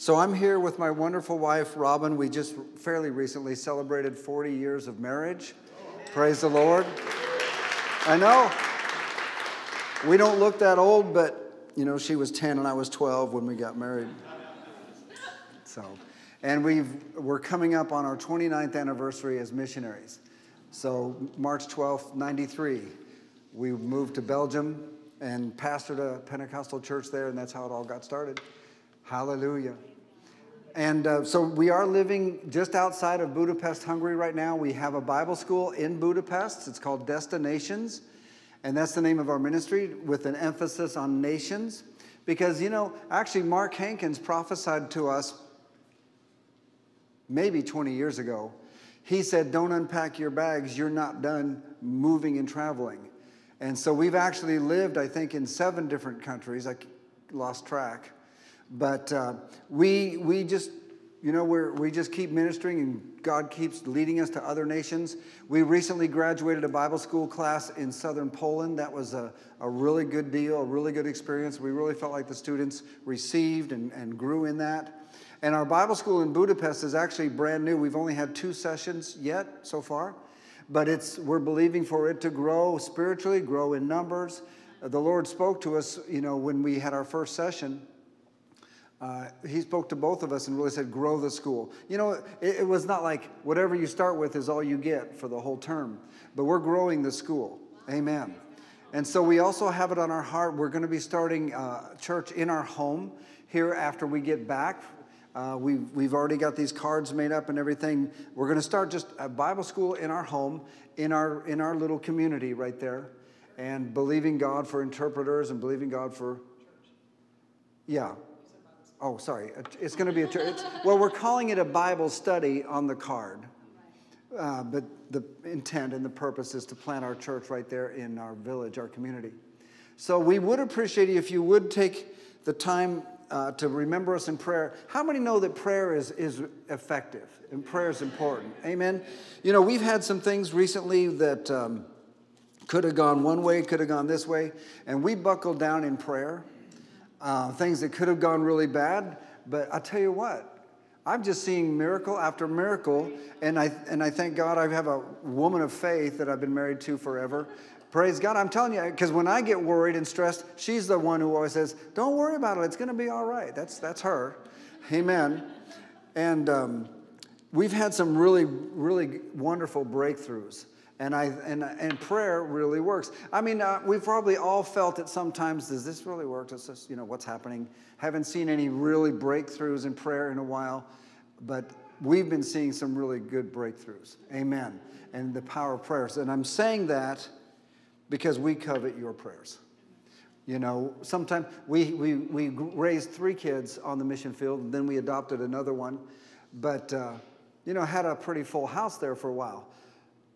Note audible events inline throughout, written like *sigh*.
So I'm here with my wonderful wife, Robin. We just fairly recently celebrated 40 years of marriage. Praise the Lord. I know. We don't look that old, but you know, she was 10 and I was 12 when we got married. So, and we've, we're coming up on our 29th anniversary as missionaries. So, March 12th, 93, we moved to Belgium and pastored a Pentecostal church there, and that's how it all got started. Hallelujah. And uh, so we are living just outside of Budapest, Hungary right now. We have a Bible school in Budapest. It's called Destinations. And that's the name of our ministry with an emphasis on nations. Because, you know, actually, Mark Hankins prophesied to us maybe 20 years ago. He said, Don't unpack your bags, you're not done moving and traveling. And so we've actually lived, I think, in seven different countries. I lost track. But uh, we, we just, you know, we're, we just keep ministering and God keeps leading us to other nations. We recently graduated a Bible school class in southern Poland. That was a, a really good deal, a really good experience. We really felt like the students received and, and grew in that. And our Bible school in Budapest is actually brand new. We've only had two sessions yet so far, but it's, we're believing for it to grow spiritually, grow in numbers. The Lord spoke to us, you know, when we had our first session uh, he spoke to both of us and really said, grow the school. You know, it, it, was not like whatever you start with is all you get for the whole term, but we're growing the school. Amen. And so we also have it on our heart. We're going to be starting uh, church in our home here after we get back. Uh, we've, we've already got these cards made up and everything. We're going to start just a Bible school in our home, in our, in our little community right there, and believing God for interpreters and believing God for, yeah, Oh, sorry. It's going to be a church. well, we're calling it a Bible study on the card. Uh, but the intent and the purpose is to plant our church right there in our village, our community. So we would appreciate if you would take the time uh, to remember us in prayer. How many know that prayer is, is effective and prayer is important? Amen. You know, we've had some things recently that um, could have gone one way, could have gone this way, and we buckled down in prayer uh, things that could have gone really bad. But I tell you what, I'm just seeing miracle after miracle, and I and I thank God I have a woman of faith that I've been married to forever. Praise God. I'm telling you, because when I get worried and stressed, she's the one who always says, "Don't worry about it. It's going to be all right." That's that's her. Amen. And um, we've had some really really wonderful breakthroughs. And, I, and, and prayer really works. I mean, uh, we've probably all felt it sometimes. Does this really work? Does this, you know, what's happening? Haven't seen any really breakthroughs in prayer in a while, but we've been seeing some really good breakthroughs. Amen. And the power of prayers. And I'm saying that because we covet your prayers. You know, sometimes we, we, we raised three kids on the mission field, and then we adopted another one. But, uh, you know, had a pretty full house there for a while.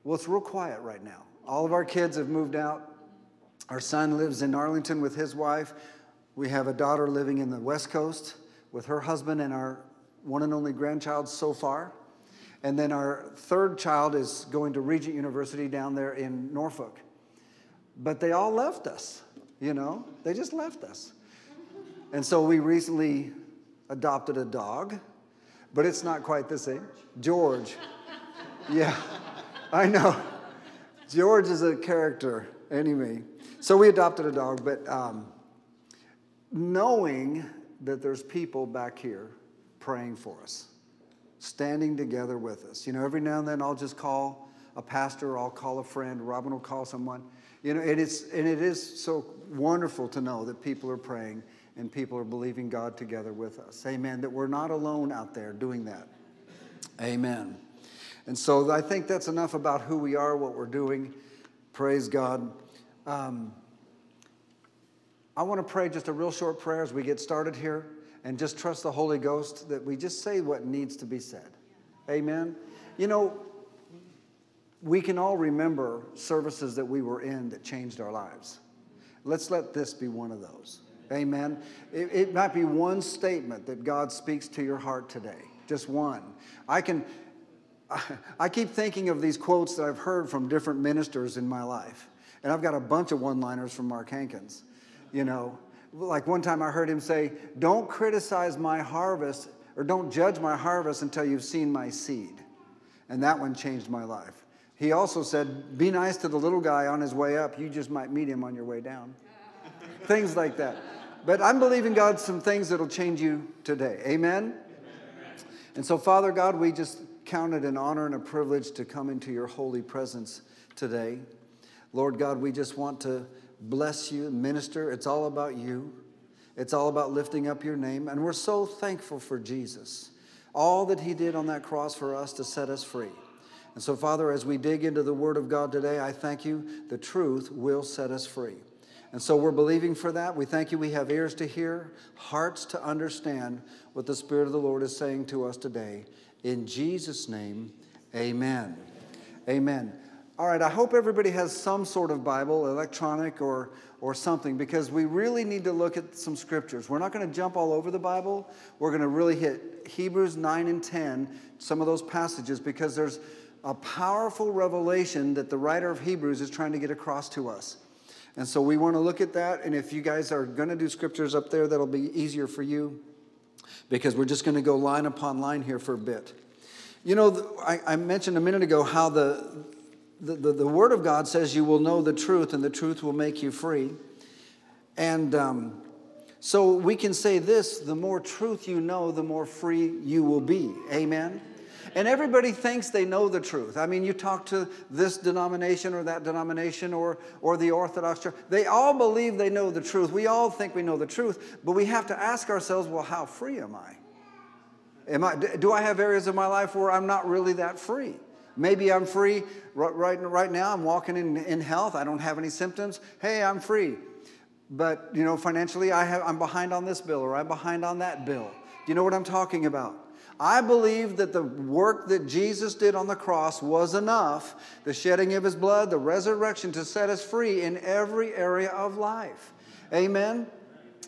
Well, it's real quiet right now. All of our kids have moved out. Our son lives in Arlington with his wife. We have a daughter living in the West Coast with her husband and our one and only grandchild so far. And then our third child is going to Regent University down there in Norfolk. But they all left us, you know, they just left us. And so we recently adopted a dog, but it's not quite the same. George. Yeah. I know. George is a character, anyway. So we adopted a dog, but um, knowing that there's people back here praying for us, standing together with us. You know, every now and then I'll just call a pastor, I'll call a friend, Robin will call someone. You know, and it's and it is so wonderful to know that people are praying and people are believing God together with us. Amen. That we're not alone out there doing that. Amen. And so I think that's enough about who we are, what we're doing. Praise God. Um, I want to pray just a real short prayer as we get started here and just trust the Holy Ghost that we just say what needs to be said. Amen. You know, we can all remember services that we were in that changed our lives. Let's let this be one of those. Amen. It, it might be one statement that God speaks to your heart today, just one. I can, I keep thinking of these quotes that I've heard from different ministers in my life. And I've got a bunch of one liners from Mark Hankins, you know. like one time I heard him say, Don't criticize my harvest or don't judge my harvest until you've seen my seed. And that one changed my life. He also said, Be nice to the little guy on his way up. You just might meet him on your way down. *laughs* things like that. But I'm believing God some things that'll change you today. Amen? And so, Father God, we just count it an honor and a privilege to come into your holy presence today. Lord God, we just want to bless you, minister. It's all about you. It's all about lifting up your name. And we're so thankful for Jesus, all that he did on that cross for us to set us free. And so, Father, as we dig into the Word of God today, I thank you. The truth will set us free. And so we're believing for that. We thank you. We have ears to hear, hearts to understand what the Spirit of the Lord is saying to us today. In Jesus' name, amen. Amen. All right, I hope everybody has some sort of Bible, electronic or, or something, because we really need to look at some scriptures. We're not going to jump all over the Bible. We're going to really hit Hebrews 9 and 10, some of those passages, because there's a powerful revelation that the writer of Hebrews is trying to get across to us. And so we want to look at that. And if you guys are going to do scriptures up there, that'll be easier for you because we're just going to go line upon line here for a bit. You know, I, I mentioned a minute ago how the, the, the, the, Word of God says you will know the truth and the truth will make you free. And um, so we can say this the more truth you know, the more free you will be. Amen? And everybody thinks they know the truth. I mean, you talk to this denomination or that denomination or, or the Orthodox Church, they all believe they know the truth. We all think we know the truth, but we have to ask ourselves, well, how free am I? Am I do I have areas of my life where I'm not really that free? Maybe I'm free right, right, right now. I'm walking in, in health. I don't have any symptoms. Hey, I'm free. But, you know, financially, I have, I'm behind on this bill or I'm behind on that bill. Do you know what I'm talking about? I believe that the work that Jesus did on the cross was enough, the shedding of his blood, the resurrection, to set us free in every area of life. Amen?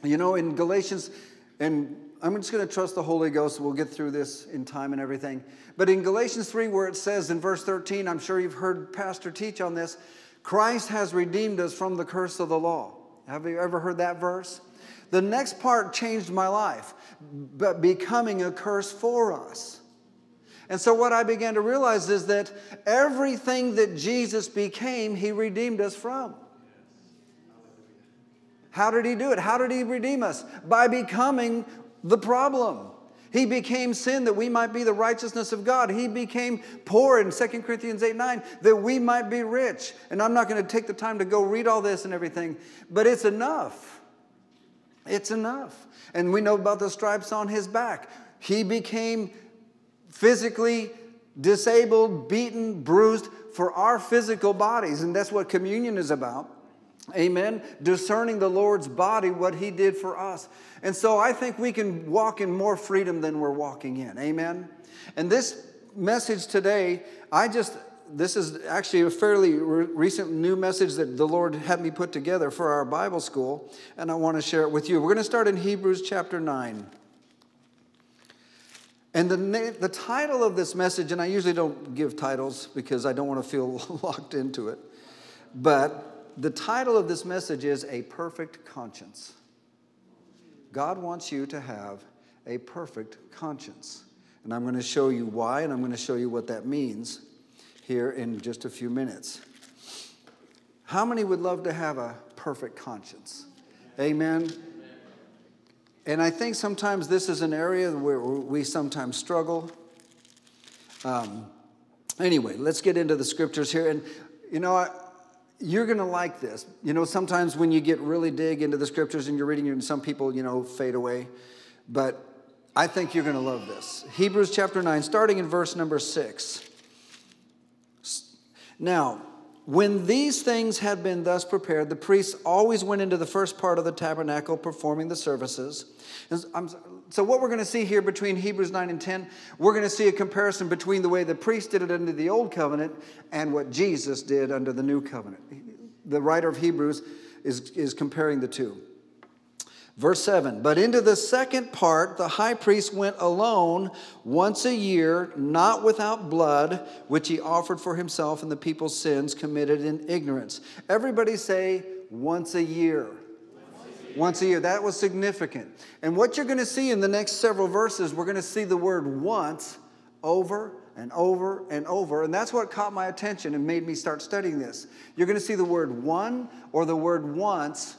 You know, in Galatians, and I'm just going to trust the Holy Ghost. We'll get through this in time and everything. But in Galatians 3, where it says in verse 13, I'm sure you've heard Pastor teach on this Christ has redeemed us from the curse of the law. Have you ever heard that verse? The next part changed my life, but becoming a curse for us. And so, what I began to realize is that everything that Jesus became, he redeemed us from. How did he do it? How did he redeem us? By becoming the problem. He became sin that we might be the righteousness of God. He became poor in 2 Corinthians 8 9 that we might be rich. And I'm not going to take the time to go read all this and everything, but it's enough. It's enough. And we know about the stripes on his back. He became physically disabled, beaten, bruised for our physical bodies. And that's what communion is about. Amen. Discerning the Lord's body, what he did for us. And so I think we can walk in more freedom than we're walking in. Amen. And this message today, I just this is actually a fairly re- recent new message that the Lord had me put together for our Bible school, and I want to share it with you. We're going to start in Hebrews chapter 9. And the, na- the title of this message, and I usually don't give titles because I don't want to feel *laughs* locked into it, but the title of this message is A Perfect Conscience. God wants you to have a perfect conscience. And I'm going to show you why, and I'm going to show you what that means here in just a few minutes. How many would love to have a perfect conscience? Amen. And I think sometimes this is an area where we sometimes struggle. Um, anyway, let's get into the scriptures here. And, you know, I, you're going to like this. You know, sometimes when you get really dig into the scriptures and you're reading, and some people, you know, fade away. But I think you're going to love this. Hebrews chapter 9, starting in verse number 6. Now, when these things had been thus prepared, the priests always went into the first part of the tabernacle performing the services. So, what we're going to see here between Hebrews 9 and 10, we're going to see a comparison between the way the priests did it under the old covenant and what Jesus did under the new covenant. The writer of Hebrews is, is comparing the two. Verse 7 But into the second part, the high priest went alone once a year, not without blood, which he offered for himself and the people's sins committed in ignorance. Everybody say, once a year. Once a year. That was significant. And what you're going to see in the next several verses, we're going to see the word once over and over and over. And that's what caught my attention and made me start studying this. You're going to see the word one or the word once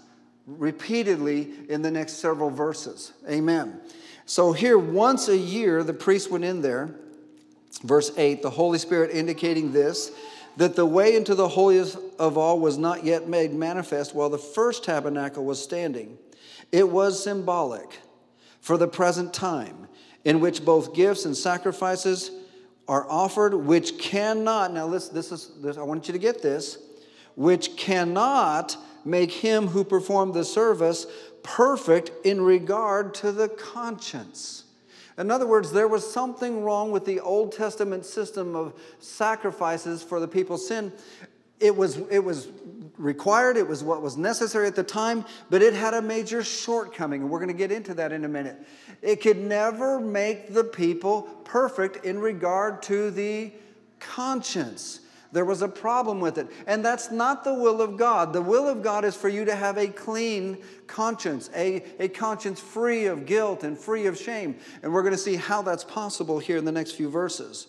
repeatedly in the next several verses. Amen. So here, once a year, the priest went in there. Verse 8, the Holy Spirit indicating this that the way into the holiest of all was not yet made manifest while the first tabernacle was standing. It was symbolic for the present time, in which both gifts and sacrifices are offered, which cannot, now this, this is, this, I want you to get this, which cannot make him who performed the service perfect in regard to the conscience. In other words, there was something wrong with the Old Testament system of sacrifices for the people's sin. It was, it was required, it was what was necessary at the time, but it had a major shortcoming, and we're going to get into that in a minute. It could never make the people perfect in regard to the conscience. There was a problem with it. And that's not the will of God. The will of God is for you to have a clean conscience, a, a conscience free of guilt and free of shame. And we're going to see how that's possible here in the next few verses.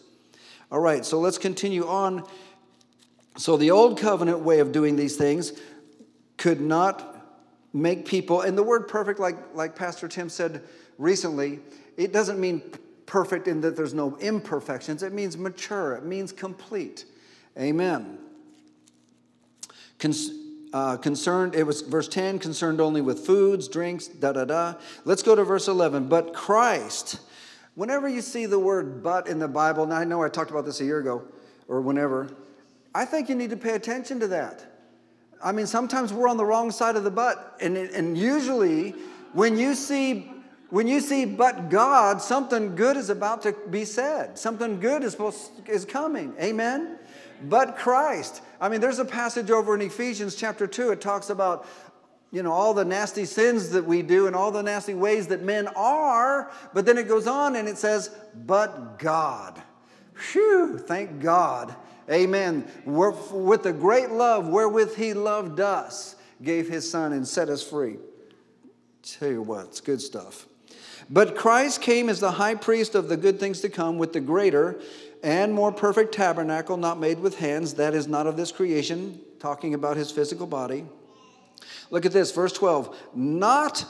All right, so let's continue on. So, the old covenant way of doing these things could not make people, and the word perfect, like, like Pastor Tim said recently, it doesn't mean perfect in that there's no imperfections. It means mature, it means complete. Amen. Con- uh, concerned, it was verse 10, concerned only with foods, drinks, da da da. Let's go to verse 11. But Christ, whenever you see the word but in the Bible, and I know I talked about this a year ago or whenever, I think you need to pay attention to that. I mean, sometimes we're on the wrong side of the but, and, and usually when you see when you see but God, something good is about to be said. Something good is supposed is coming. Amen but Christ. I mean, there's a passage over in Ephesians chapter 2. It talks about, you know, all the nasty sins that we do and all the nasty ways that men are. But then it goes on and it says, but God. Phew, thank God. Amen. With the great love wherewith he loved us, gave his son and set us free. Tell you what, it's good stuff. But Christ came as the high priest of the good things to come with the greater and more perfect tabernacle, not made with hands, that is not of this creation, talking about his physical body. Look at this, verse 12. Not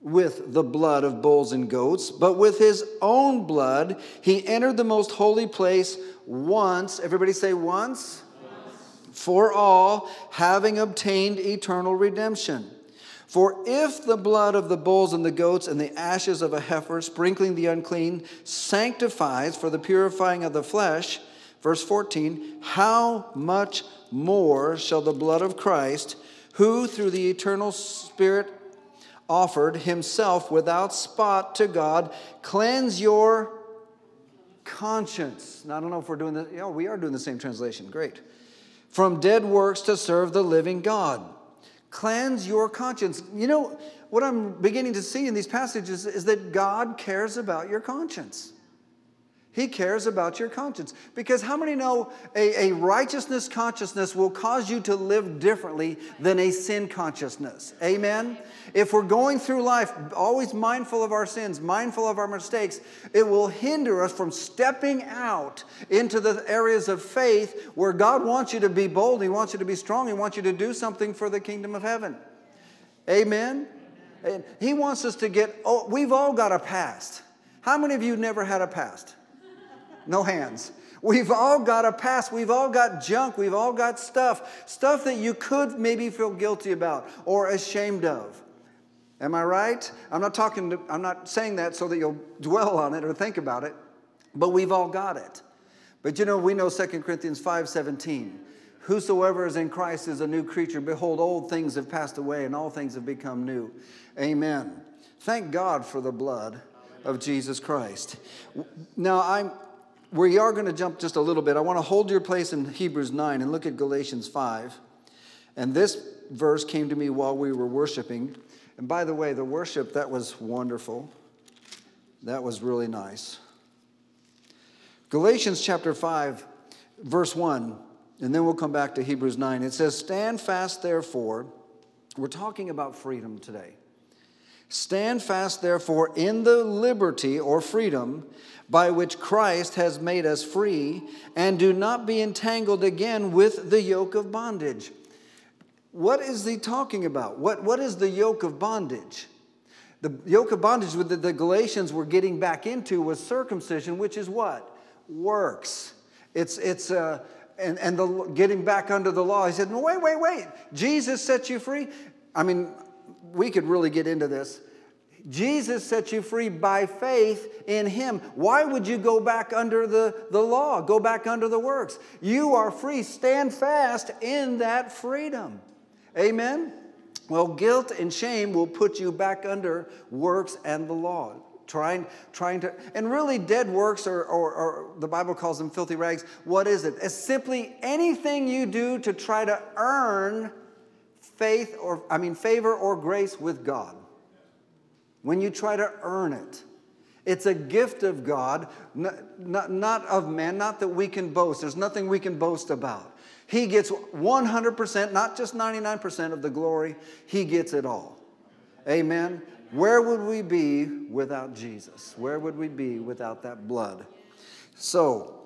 with the blood of bulls and goats, but with his own blood, he entered the most holy place once. Everybody say once. once. For all, having obtained eternal redemption. For if the blood of the bulls and the goats and the ashes of a heifer, sprinkling the unclean, sanctifies for the purifying of the flesh, verse 14, how much more shall the blood of Christ, who through the eternal Spirit offered himself without spot to God, cleanse your conscience? Now, I don't know if we're doing this. Yeah, we are doing the same translation. Great. From dead works to serve the living God Cleanse your conscience. You know, what I'm beginning to see in these passages is that God cares about your conscience. He cares about your conscience. Because how many know a, a, righteousness consciousness will cause you to live differently than a sin consciousness? Amen? If we're going through life always mindful of our sins, mindful of our mistakes, it will hinder us from stepping out into the areas of faith where God wants you to be bold, He wants you to be strong, He wants you to do something for the kingdom of heaven. Amen? And He wants us to get, oh, we've all got a past. How many of you never had a past? No hands. We've all got a past. We've all got junk. We've all got stuff. Stuff that you could maybe feel guilty about or ashamed of. Am I right? I'm not talking to, I'm not saying that so that you'll dwell on it or think about it, but we've all got it. But you know, we know 2 Corinthians 5:17. Whosoever is in Christ is a new creature. Behold, old things have passed away and all things have become new. Amen. Thank God for the blood of Jesus Christ. Now, I'm we are going to jump just a little bit. I want to hold your place in Hebrews 9 and look at Galatians 5. And this verse came to me while we were worshiping. And by the way, the worship, that was wonderful. That was really nice. Galatians chapter 5, verse 1, and then we'll come back to Hebrews 9. It says, Stand fast, therefore, We're talking about freedom today. Stand fast, therefore, in the liberty or freedom by which Christ has made us free, and do not be entangled again with the yoke of bondage. What is he talking about? What, what is the yoke of bondage? The yoke of bondage that the Galatians were getting back into was circumcision, which is what? Works. It's, it's uh, and, and the, getting back under the law. He said, no, wait, wait, wait. Jesus set you free. I mean, we could really get into this. Jesus set you free by faith in Him. Why would you go back under the, the law, go back under the works? You are free. Stand fast in that freedom. Amen? Well, guilt and shame will put you back under works and the law. Trying, trying to, and really, dead works, or, or, or the Bible calls them filthy rags. What is it? It's simply anything you do to try to earn faith or, I mean, favor or grace with God. When you try to earn it, it's a gift of God, not, not, not of man, not that we can boast. There's nothing we can boast about. He gets 100%, not just 99% of the glory, He gets it all. Amen. Where would we be without Jesus? Where would we be without that blood? So,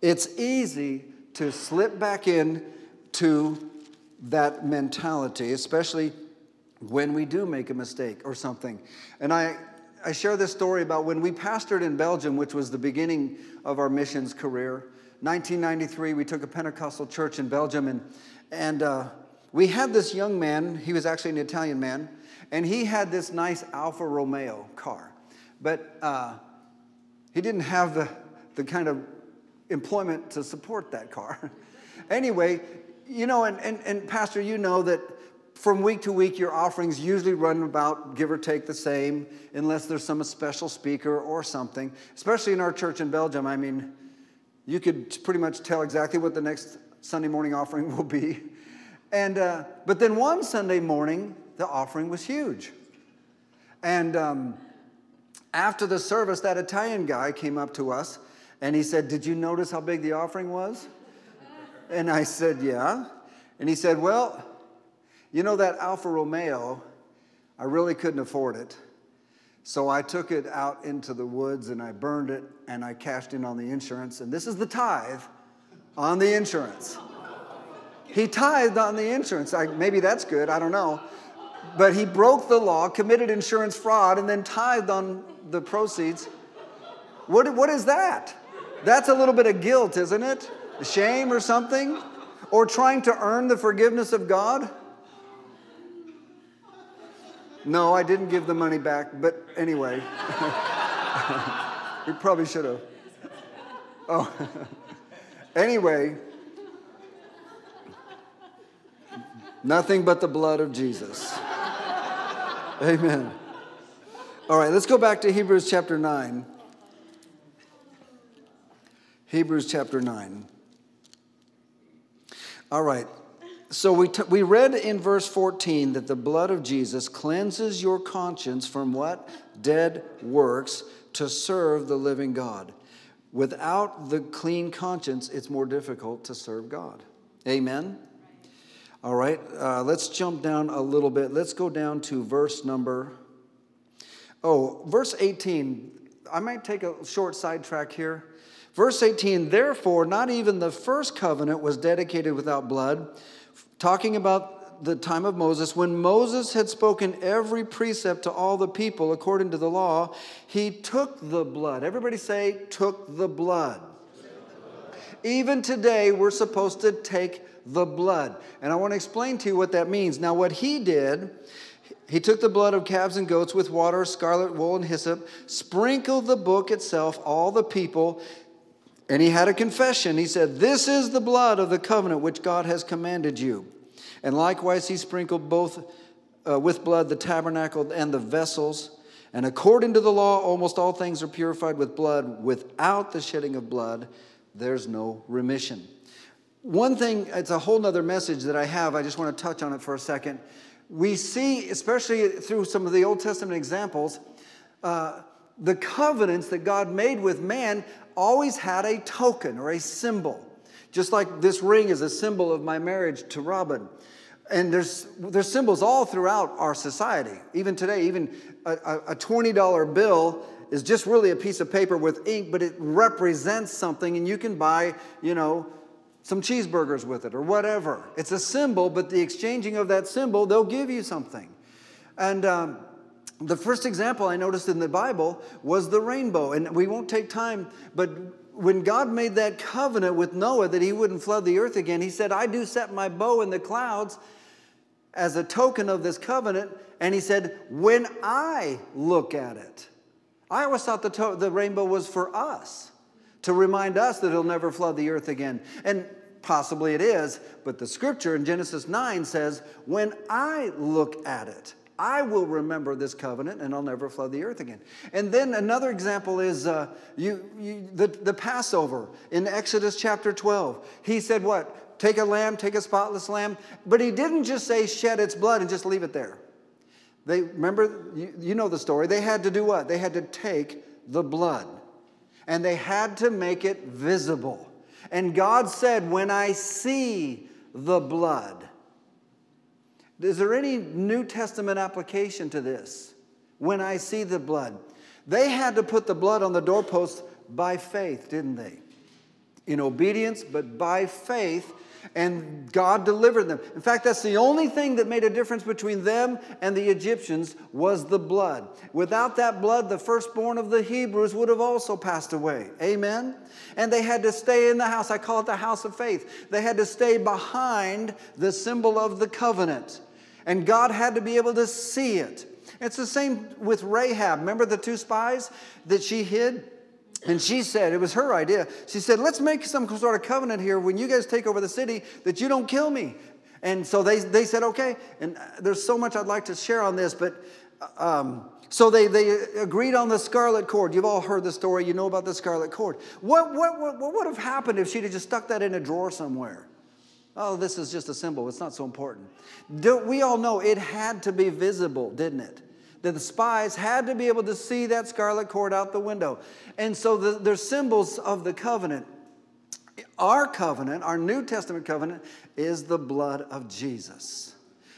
it's easy to slip back in to that mentality, especially when we do make a mistake or something. And I, I share this story about when we pastored in Belgium, which was the beginning of our missions career. 1993, we took a Pentecostal church in Belgium, and, and uh, we had this young man, he was actually an Italian man, and he had this nice Alfa Romeo car. But uh, he didn't have the, the kind of employment to support that car. *laughs* anyway, you know, and, and, and Pastor, you know that from week to week, your offerings usually run about give or take the same, unless there's some special speaker or something. Especially in our church in Belgium, I mean, you could pretty much tell exactly what the next Sunday morning offering *laughs* will be. And uh, but then one Sunday morning, the offering was huge. And um, after the service, that Italian guy came up to us and he said, "Did you notice how big the offering was?" And I said, "Yeah." And he said, "Well." You know, that Alfa Romeo, I really couldn't afford it. So I took it out into the woods and I burned it and I cashed in on the insurance. And this is the tithe on the insurance. He tithed on the insurance. I, maybe that's good, I don't know. But he broke the law, committed insurance fraud, and then tithed on the proceeds. What, what is that? That's a little bit of guilt, isn't it? Shame or something? Or trying to earn the forgiveness of God? No, I didn't give the money back, but anyway. *laughs* we probably should have. Oh. *laughs* anyway, nothing but the blood of Jesus. Amen. All right, let's go back to Hebrews chapter 9. Hebrews chapter 9. All right, so we, t- we read in verse 14 that the blood of Jesus cleanses your conscience from what? Dead works to serve the living God. Without the clean conscience, it's more difficult to serve God. Amen? All right, uh, let's jump down a little bit. Let's go down to verse number, oh, verse 18. I might take a short sidetrack here. Verse 18, therefore, not even the first covenant was dedicated without blood talking about the time of Moses, when Moses had spoken every precept to all the people according to the law, he took the blood. Everybody say, took the blood. Even today, we're supposed to take the blood. And I want to explain to you what that means. Now, what he did, he took the blood of calves and goats with water, scarlet wool, and hyssop, sprinkled the book itself, all the people, and he had a confession. He said, This is the blood of the covenant which God has commanded you. And likewise, he sprinkled both uh, with blood the tabernacle and the vessels. And according to the law, almost all things are purified with blood. Without the shedding of blood, there's no remission. One thing, it's a whole other message that I have. I just want to touch on it for a second. We see, especially through some of the Old Testament examples, uh, the covenants that God made with man always had a token or a symbol. Just like this ring is a symbol of my marriage to Robin. And there's, there's symbols all throughout our society. Even today, even a, a $20 bill is just really a piece of paper with ink, but it represents something, and you can buy, you know, some cheeseburgers with it or whatever. It's a symbol, but the exchanging of that symbol, they'll give you something. And um, the first example I noticed in the Bible was the rainbow. And we won't take time, but when God made that covenant with Noah that he wouldn't flood the earth again, he said, I do set my bow in the clouds as a token of this covenant. And he said, When I look at it, I always thought the, to- the rainbow was for us to remind us that it'll never flood the earth again. And possibly it is, but the scripture in Genesis 9 says, When I look at it, I will remember this covenant and I'll never flood the earth again. And then another example is uh, you, you, the, the Passover in Exodus chapter 12. He said, What? Take a lamb, take a spotless lamb. But he didn't just say shed its blood and just leave it there. They remember, you, you know the story. They had to do what? They had to take the blood and they had to make it visible. And God said, When I see the blood, is there any New Testament application to this? When I see the blood. They had to put the blood on the doorpost by faith, didn't they? In obedience, but by faith, and God delivered them. In fact, that's the only thing that made a difference between them and the Egyptians was the blood. Without that blood, the firstborn of the Hebrews would have also passed away. Amen. And they had to stay in the house. I call it the house of faith. They had to stay behind the symbol of the covenant. And God had to be able to see it. It's the same with Rahab. Remember the two spies that she hid? And she said, it was her idea. She said, let's make some sort of covenant here when you guys take over the city that you don't kill me. And so they, they said, okay. And uh, there's so much I'd like to share on this, but um, so they, they agreed on the scarlet cord. You've all heard the story. You know about the scarlet cord. What, what, what, what would have happened if she'd have just stuck that in a drawer somewhere? Oh, this is just a symbol. It's not so important. We all know it had to be visible, didn't it? that the spies had to be able to see that scarlet cord out the window. And so the, they're symbols of the covenant. Our covenant, our New Testament covenant, is the blood of Jesus.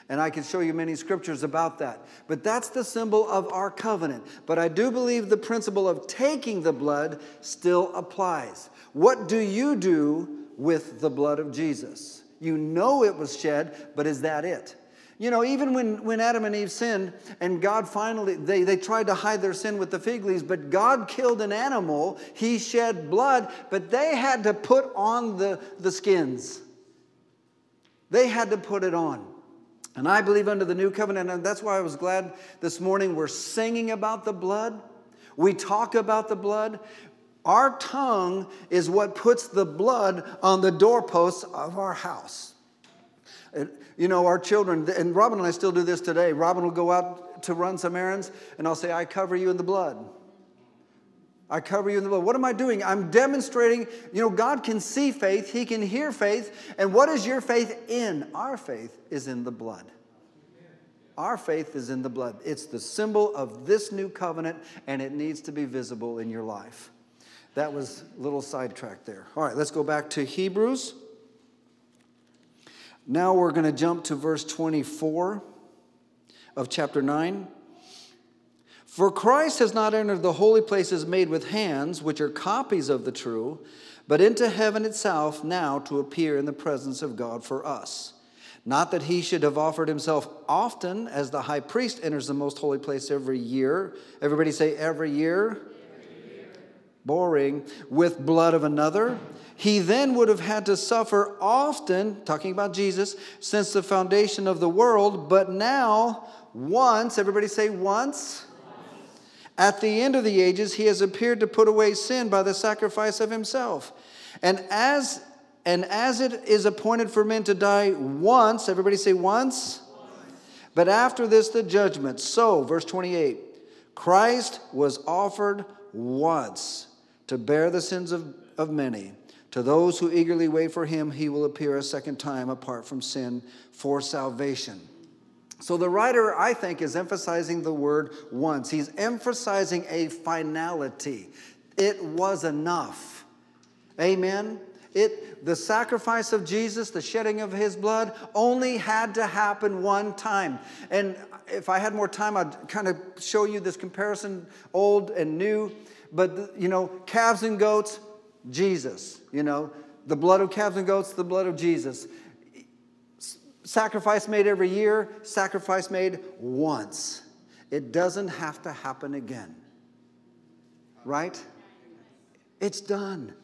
And I can show you many scriptures about that. But that's the symbol of our covenant. But I do believe the principle of taking the blood still applies. What do you do with the blood of Jesus? You know it was shed, but is that it? You know, even when, when Adam and Eve sinned, and God finally, they, they tried to hide their sin with the fig leaves, but God killed an animal, He shed blood, but they had to put on the, the skins. They had to put it on. And I believe under the new covenant, and that's why I was glad this morning we're singing about the blood. We talk about the blood. Our tongue is what puts the blood on the doorposts of our house. You know, our children, and Robin and I still do this today. Robin will go out to run some errands, and I'll say, I cover you in the blood. I cover you in the blood. What am I doing? I'm demonstrating, you know, God can see faith, He can hear faith. And what is your faith in? Our faith is in the blood. Our faith is in the blood. It's the symbol of this new covenant, and it needs to be visible in your life. That was a little sidetrack there. All right, let's go back to Hebrews. Now we're going to jump to verse 24 of chapter 9. For Christ has not entered the holy places made with hands, which are copies of the true, but into heaven itself now to appear in the presence of God for us. Not that he should have offered himself often, as the high priest enters the most holy place every year. Everybody say, every year. Boring. With blood of another he then would have had to suffer often, talking about Jesus, since the foundation of the world, but now, once, everybody say once. At the end of the ages, he has appeared to put away sin by the sacrifice of himself. And as and as it is appointed for men to die once, everybody say once. But after this, the judgment. So, verse 28 Christ was offered once to bear the sins of, of many. To those who eagerly wait for him, he will appear a second time apart from sin for salvation. So the writer, I think, is emphasizing the word once. He's emphasizing a finality. It was enough. Amen. It, the sacrifice of Jesus, the shedding of his blood, only had to happen one time. And if I had more time, I'd kind of show you this comparison, old and new. But, you know, calves and goats, Jesus. You know, the blood of calves and goats, the blood of Jesus. Sacrifice made every year, sacrifice made once. It doesn't have to happen again. Right? It's done.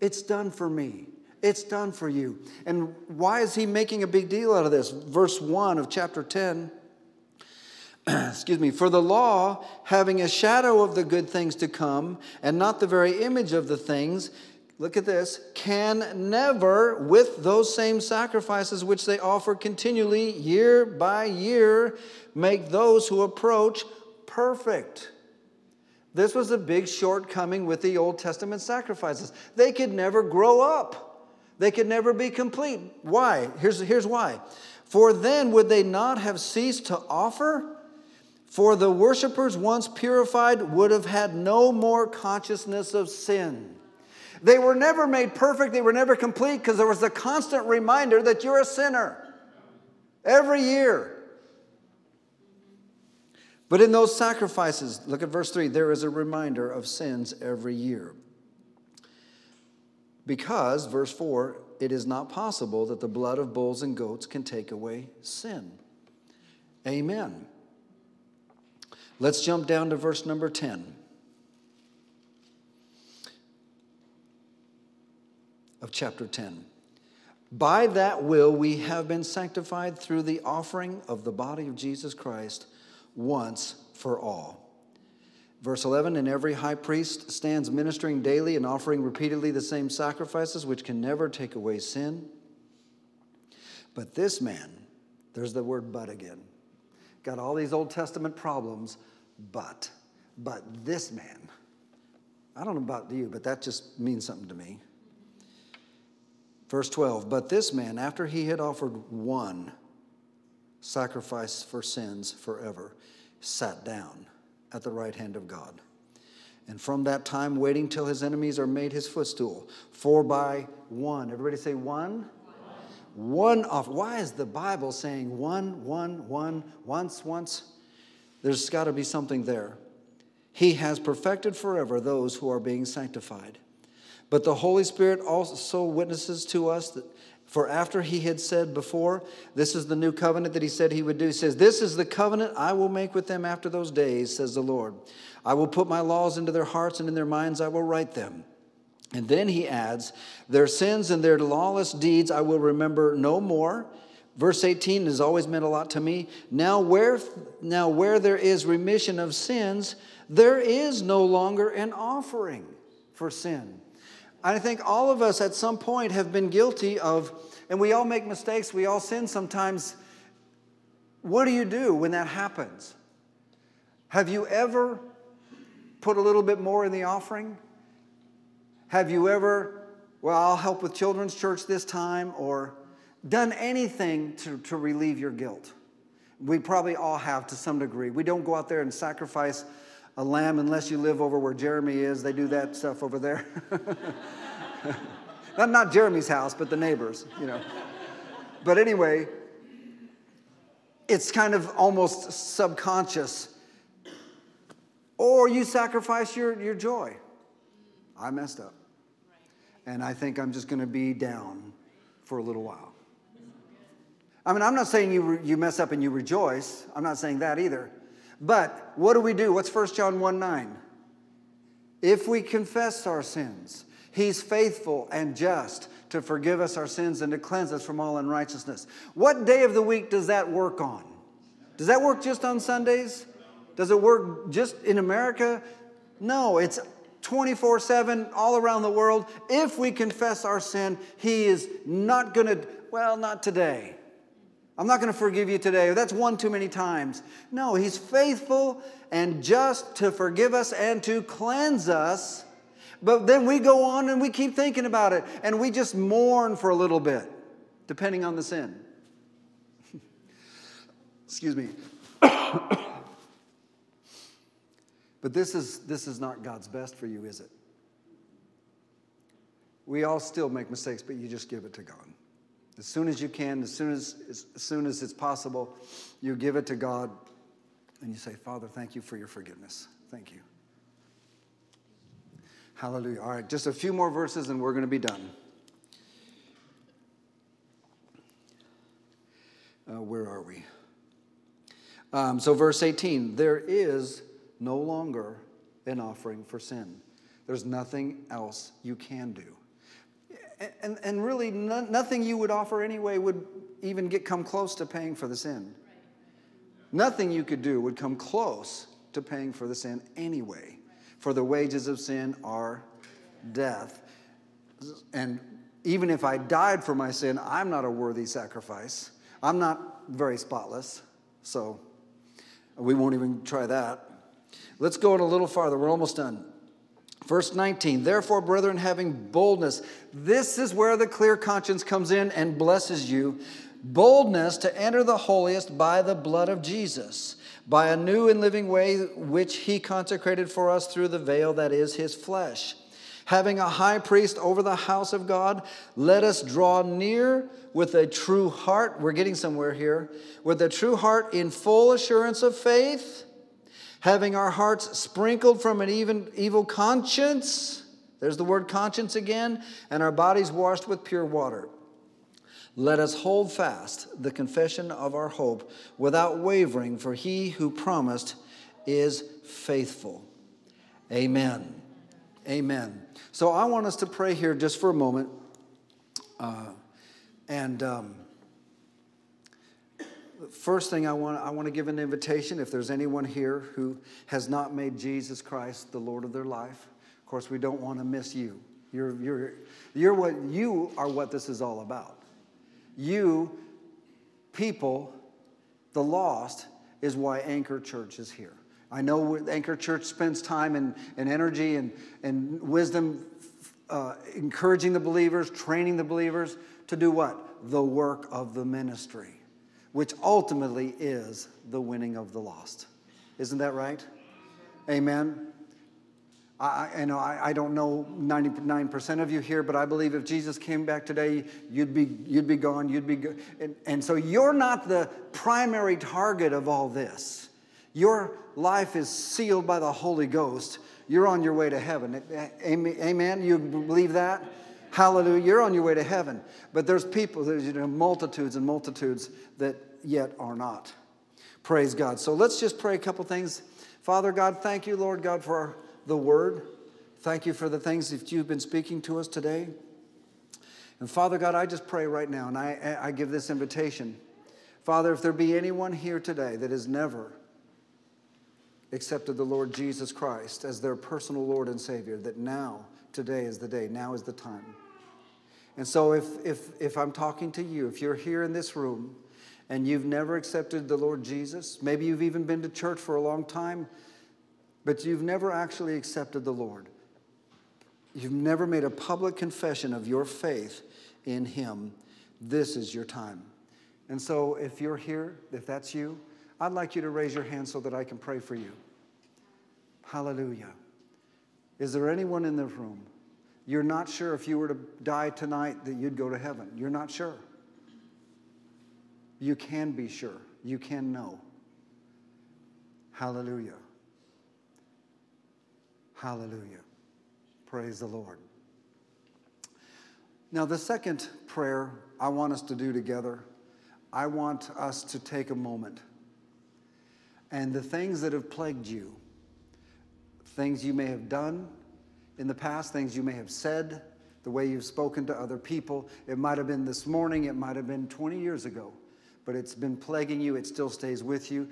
It's done for me. It's done for you. And why is he making a big deal out of this? Verse 1 of chapter 10. *clears throat* Excuse me. For the law, having a shadow of the good things to come, and not the very image of the things, look at this, can never, with those same sacrifices which they offer continually, year by year, make those who approach perfect. This was a big shortcoming with the Old Testament sacrifices. They could never grow up, they could never be complete. Why? Here's, here's why. For then would they not have ceased to offer? For the worshippers, once purified, would have had no more consciousness of sin. They were never made perfect, they were never complete because there was a constant reminder that you're a sinner every year. But in those sacrifices, look at verse 3, there is a reminder of sins every year. Because, verse 4, it is not possible that the blood of bulls and goats can take away sin. Amen. Let's jump down to verse number 10 of chapter 10. By that will we have been sanctified through the offering of the body of Jesus Christ once for all. Verse 11 And every high priest stands ministering daily and offering repeatedly the same sacrifices, which can never take away sin. But this man, there's the word but again, got all these Old Testament problems, but, but this man, I don't know about you, but that just means something to me. Verse 12, but this man, after he had offered one, sacrifice for sins forever, sat down at the right hand of God. And from that time, waiting till his enemies are made his footstool. For by one, everybody say one? One, off. Why is the Bible saying one, one, one, once, once? There's got to be something there. He has perfected forever those who are being sanctified. But the Holy Spirit also witnesses to us that for after he had said before, This is the new covenant that he said he would do, he says, This is the covenant I will make with them after those days, says the Lord. I will put my laws into their hearts, and in their minds I will write them. And then he adds, Their sins and their lawless deeds I will remember no more. Verse 18 has always meant a lot to me. Now where, now, where there is remission of sins, there is no longer an offering for sin. I think all of us at some point have been guilty of, and we all make mistakes, we all sin sometimes. What do you do when that happens? Have you ever put a little bit more in the offering? Have you ever, well, I'll help with children's church this time, or done anything to, to relieve your guilt? We probably all have to some degree. We don't go out there and sacrifice a lamb unless you live over where Jeremy is. They do that stuff over there. *laughs* not, not Jeremy's house, but the neighbors, you know. But anyway, it's kind of almost subconscious. Or you sacrifice your, your joy. I messed up. And I think I'm just going to be down for a little while. I mean, I'm not saying you, you mess up and you rejoice. I'm not saying that either. But what do we do? What's 1 John 1 9? If we confess our sins, he's faithful and just to forgive us our sins and to cleanse us from all unrighteousness. What day of the week does that work on? Does that work just on Sundays? Does it work just in America? No, it's 24 7 all around the world. If we confess our sin, He is not going to, well, not today. I'm not going to forgive you today. That's one too many times. No, He's faithful and just to forgive us and to cleanse us. But then we go on and we keep thinking about it and we just mourn for a little bit, depending on the sin. *coughs* Excuse me. *coughs* but this is, this is not God's best for you, is it? We all still make mistakes, but you just give it to God. As soon as you can, as soon as, as soon as it's possible, you give it to God and you say, Father, thank you for your forgiveness. Thank you. Hallelujah. All right, just a few more verses and we're going to be done. Uh, where are we? Um, so, verse 18 there is no longer an offering for sin. There's nothing else you can do. And, and really, no, nothing you would offer anyway would even get come close to paying for the sin. Nothing you could do would come close to paying for the sin anyway. For the wages of sin are death. And even if I died for my sin, I'm not a worthy sacrifice. I'm not very spotless. So we won't even try that. Let's go a little farther. We're almost done. Verse 19, therefore, brethren, having boldness, this is where the clear conscience comes in and blesses you. Boldness to enter the holiest by the blood of Jesus, by a new and living way which he consecrated for us through the veil that is his flesh. Having a high priest over the house of God, let us draw near with a true heart. We're getting somewhere here. With a true heart in full assurance of faith having our hearts sprinkled from an even evil conscience. There's the word conscience again, and our bodies washed with pure water. Let us hold fast the confession of our hope without wavering, for he who promised is faithful. Amen. Amen. So I want us to pray here just for a moment. Uh, and. Um, First thing I want, I want to give an invitation if there's anyone here who has not made Jesus Christ the Lord of their life. Of course, we don't want to miss you. You're, you're, you're what, you are what this is all about. You, people, the lost, is why Anchor Church is here. I know Anchor Church spends time and, and energy and, and wisdom uh, encouraging the believers, training the believers to do what? The work of the ministry which ultimately is the winning of the lost. Isn't that right? Amen. I, I know I, I, don't know 99% of you here, but I believe if Jesus came back today, you'd be, you'd be gone, you'd be. And, and so you're not the primary target of all this. Your life is sealed by the Holy Ghost. You're on your way to heaven. Amen? You believe that? Hallelujah. You're on your way to heaven. But there's people, there's you know, multitudes and multitudes that yet are not. Praise God. So let's just pray a couple things. Father God, thank you, Lord God, for the word. Thank you for the things that you've been speaking to us today. And Father God, I just pray right now, and I, I give this invitation. Father, if there be anyone here today that has never accepted the Lord Jesus Christ as their personal Lord and Savior, that now, today is the day, now is the time. And so, if, if, if I'm talking to you, if you're here in this room and you've never accepted the Lord Jesus, maybe you've even been to church for a long time, but you've never actually accepted the Lord. You've never made a public confession of your faith in Him. This is your time. And so, if you're here, if that's you, I'd like you to raise your hand so that I can pray for you. Hallelujah. Is there anyone in the room? You're not sure if you were to die tonight that you'd go to heaven. You're not sure. You can be sure. You can know. Hallelujah. Hallelujah. Praise the Lord. Now, the second prayer I want us to do together, I want us to take a moment and the things that have plagued you, things you may have done, in the past, things you may have said, the way you've spoken to other people. It might have been this morning, it might have been 20 years ago, but it's been plaguing you, it still stays with you.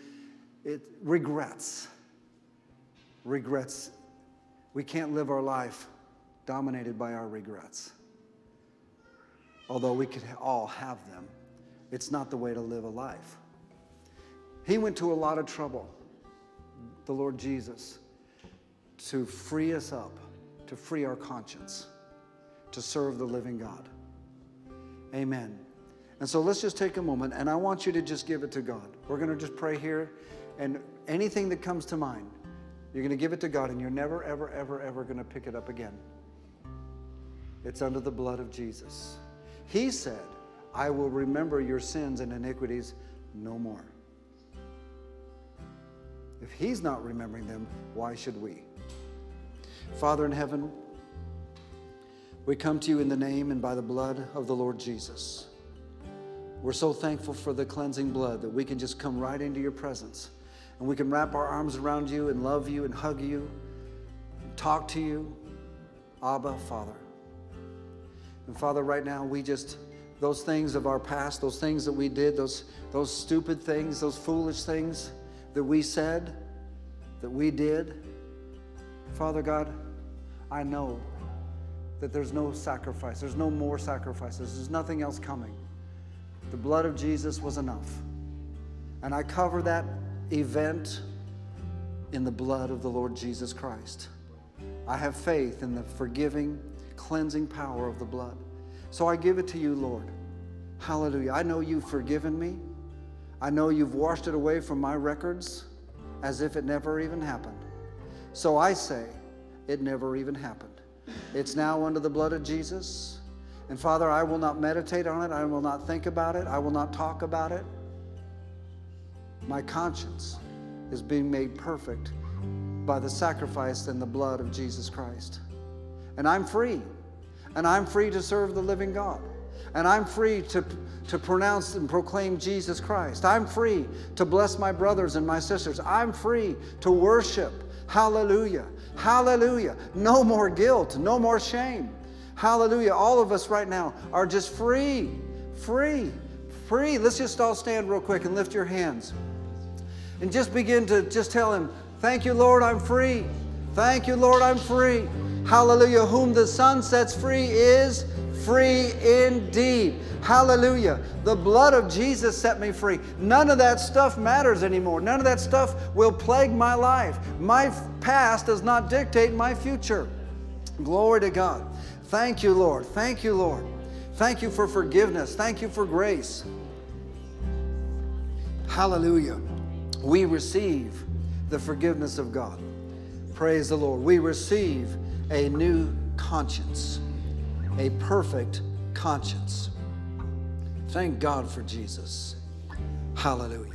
It regrets. Regrets. We can't live our life dominated by our regrets. Although we could all have them, it's not the way to live a life. He went to a lot of trouble, the Lord Jesus, to free us up to free our conscience to serve the living God. Amen. And so let's just take a moment and I want you to just give it to God. We're going to just pray here and anything that comes to mind, you're going to give it to God and you're never, ever, ever, ever going to pick it up again. It's under the blood of Jesus. He said, I will remember your sins and iniquities no more. If He's not remembering them, why should we? Father in heaven, we come to you in the name and by the blood of the Lord Jesus. We're so thankful for the cleansing blood that we can just come right into your presence and we can wrap our arms around you and love you and hug you, and talk to you. Abba, Father. And Father, right now, we just, those things of our past, those things that we did, those, those stupid things, those foolish things that we said, that we did, Father God, I know that there's no sacrifice, there's no more sacrifices, there's nothing else coming. The blood of Jesus was enough. And I cover that event in the blood of the Lord Jesus Christ. I have faith in the forgiving, cleansing power of the blood. So I give it to you, Lord. Hallelujah. I know you've forgiven me. I know you've washed it away from my records as if it never even happened. So I say, it never even happened. It's now under the blood of Jesus. And Father, I will not meditate on it. I will not think about it. I will not talk about it. My conscience is being made perfect by the sacrifice and the blood of Jesus Christ. And I'm free. And I'm free to serve the living God. And I'm free to, to pronounce and proclaim Jesus Christ. I'm free to bless my brothers and my sisters. I'm free to worship. Hallelujah. Hallelujah. No more guilt, no more shame. Hallelujah. All of us right now are just free, free, free. Let's just all stand real quick and lift your hands. And just begin to just tell him, Thank you, Lord, I'm free. Thank you, Lord, I'm free. Hallelujah. Whom the Son sets free is free indeed. Hallelujah. The blood of Jesus set me free. None of that stuff matters anymore. None of that stuff will plague my life. My past does not dictate my future. Glory to God. Thank you, Lord. Thank you, Lord. Thank you for forgiveness. Thank you for grace. Hallelujah. We receive the forgiveness of God. Praise the Lord. We receive a new conscience, a perfect conscience. Thank God for Jesus. Hallelujah.